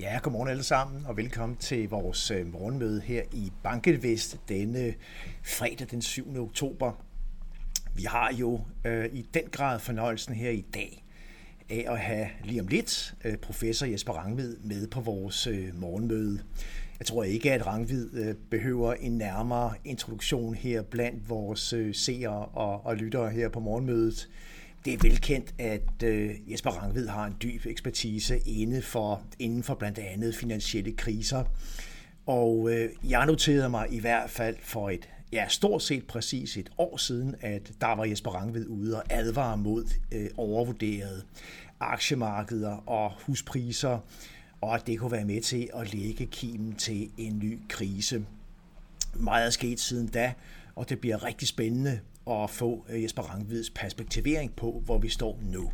Ja, godmorgen alle sammen, og velkommen til vores øh, morgenmøde her i Banketvest denne fredag den 7. oktober. Vi har jo øh, i den grad fornøjelsen her i dag af at have lige om lidt øh, professor Jesper Rangvid med på vores øh, morgenmøde. Jeg tror ikke, at Rangvid øh, behøver en nærmere introduktion her blandt vores øh, seere og, og lyttere her på morgenmødet. Det er velkendt, at øh, Jesper Rangvid har en dyb ekspertise inden for, inden for blandt andet finansielle kriser. Og øh, jeg noterede mig i hvert fald for et ja, stort set præcis et år siden, at der var Jesper Rangvid ude og advare mod øh, overvurderede aktiemarkeder og huspriser, og at det kunne være med til at lægge kimen til en ny krise. Meget er sket siden da, og det bliver rigtig spændende at få øh, Jesper Rangvids perspektivering på, hvor vi står nu.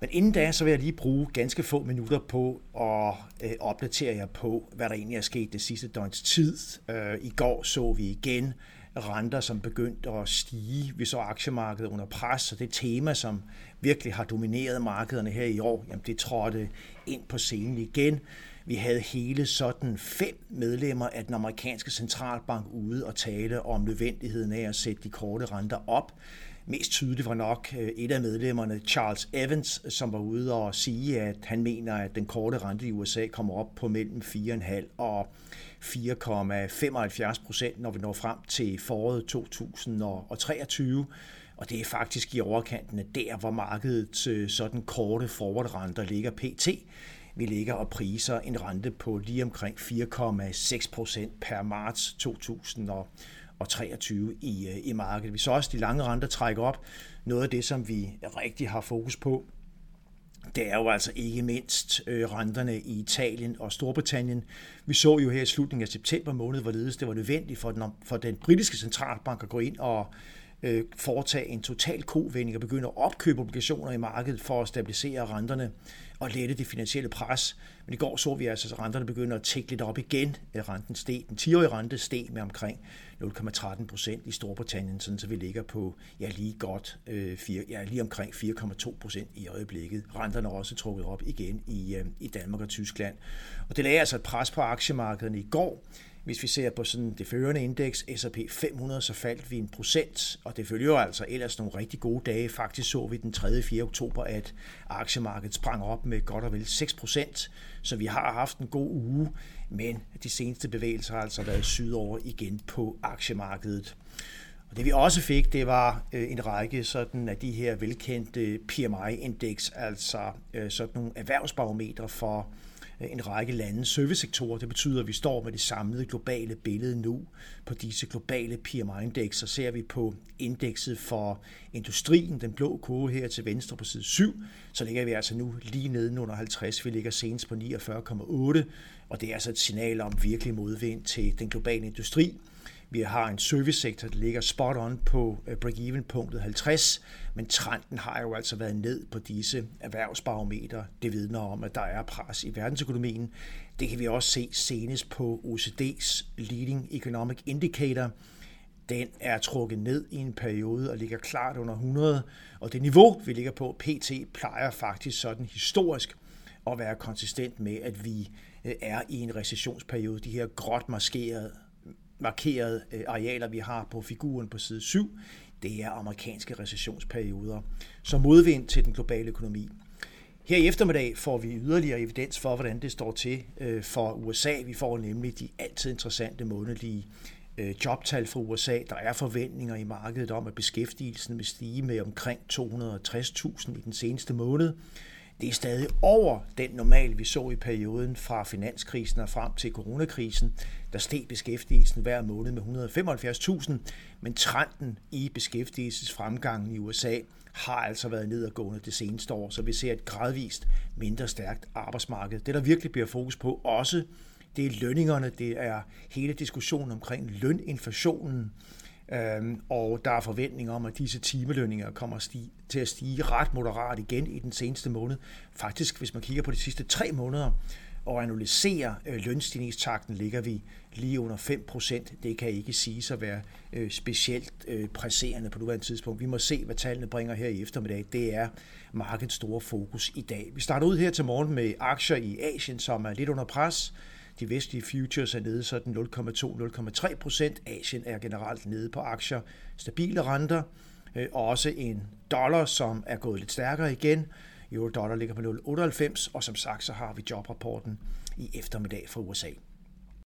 Men inden da, så vil jeg lige bruge ganske få minutter på at øh, opdatere jer på, hvad der egentlig er sket det sidste døgns tid. Øh, I går så vi igen renter, som begyndte at stige. Vi så aktiemarkedet under pres, og det tema, som virkelig har domineret markederne her i år, jamen det trådte ind på scenen igen. Vi havde hele sådan fem medlemmer af den amerikanske centralbank ude og tale om nødvendigheden af at sætte de korte renter op. Mest tydeligt var nok øh, et af medlemmerne, Charles Evans, som var ude og sige, at han mener, at den korte rente i USA kommer op på mellem 4,5 og 4,75 procent, når vi når frem til foråret 2023. Og det er faktisk i overkanten af der, hvor markedet øh, sådan korte forward-renter ligger pt. Vi ligger og priser en rente på lige omkring 4,6 procent per marts 2023 i, øh, i markedet. Vi så også de lange renter trække op. Noget af det, som vi rigtig har fokus på, det er jo altså ikke mindst øh, renterne i Italien og Storbritannien. Vi så jo her i slutningen af september måned, hvorledes det var nødvendigt for den, for den britiske centralbank at gå ind og øh, foretage en total kovending og begynde at opkøbe obligationer i markedet for at stabilisere renterne og lette det finansielle pres. Men i går så vi altså, at renterne begynder at tække lidt op igen. Øh, renten steg, den 10-årige rente steg med omkring 0,13 procent i Storbritannien, sådan så vi ligger på ja, lige godt øh, 4, ja, lige omkring 4,2 procent i øjeblikket. Renterne er også trukket op igen i, øh, i Danmark og Tyskland. Og det lagde altså et pres på aktiemarkederne i går. Hvis vi ser på sådan det førende indeks, S&P 500, så faldt vi en procent, og det følger jo altså ellers nogle rigtig gode dage. Faktisk så vi den 3. 4. oktober, at aktiemarkedet sprang op med godt og vel 6 procent, så vi har haft en god uge, men de seneste bevægelser har altså været sydover igen på aktiemarkedet. Og det vi også fik, det var øh, en række sådan af de her velkendte PMI-indeks, altså øh, sådan nogle erhvervsbarometre for øh, en række landes servicesektorer. Det betyder, at vi står med det samlede globale billede nu på disse globale PMI-indeks. Så Ser vi på indekset for industrien, den blå kurve her til venstre på side 7, så ligger vi altså nu lige nede under 50. Vi ligger senest på 49,8, og det er altså et signal om virkelig modvind til den globale industri. Vi har en servicesektor, der ligger spot on på øh, break-even-punktet 50, men trenden har jo altså været ned på disse erhvervsbarometer. Det vidner om, at der er pres i verdensøkonomien. Det kan vi også se senest på OECD's Leading Economic Indicator. Den er trukket ned i en periode og ligger klart under 100, og det niveau, vi ligger på, PT, plejer faktisk sådan historisk at være konsistent med, at vi øh, er i en recessionsperiode. De her gråt maskerede markerede øh, arealer, vi har på figuren på side 7, det er amerikanske recessionsperioder, som modvind til den globale økonomi. Her i eftermiddag får vi yderligere evidens for, hvordan det står til øh, for USA. Vi får nemlig de altid interessante månedlige øh, jobtal fra USA. Der er forventninger i markedet om, at beskæftigelsen vil stige med omkring 260.000 i den seneste måned. Det er stadig over den normal, vi så i perioden fra finanskrisen og frem til coronakrisen. Der steg beskæftigelsen hver måned med 175.000, men trenden i beskæftigelsesfremgangen i USA har altså været nedadgående det seneste år, så vi ser et gradvist mindre stærkt arbejdsmarked. Det, der virkelig bliver fokus på også, det er lønningerne, det er hele diskussionen omkring løninflationen, Øhm, og der er forventning om, at disse timelønninger kommer stige, til at stige ret moderat igen i den seneste måned. Faktisk, hvis man kigger på de sidste tre måneder, og analyserer øh, lønstigningstakten, ligger vi lige under 5 procent. Det kan ikke siges at være øh, specielt øh, presserende på nuværende tidspunkt. Vi må se, hvad tallene bringer her i eftermiddag. Det er markedets store fokus i dag. Vi starter ud her til morgen med aktier i Asien, som er lidt under pres. De vestlige futures er nede sådan 0,2-0,3 procent. Asien er generelt nede på aktier. Stabile renter. Øh, også en dollar, som er gået lidt stærkere igen. Euro-dollar ligger på 0,98, og som sagt, så har vi jobrapporten i eftermiddag fra USA.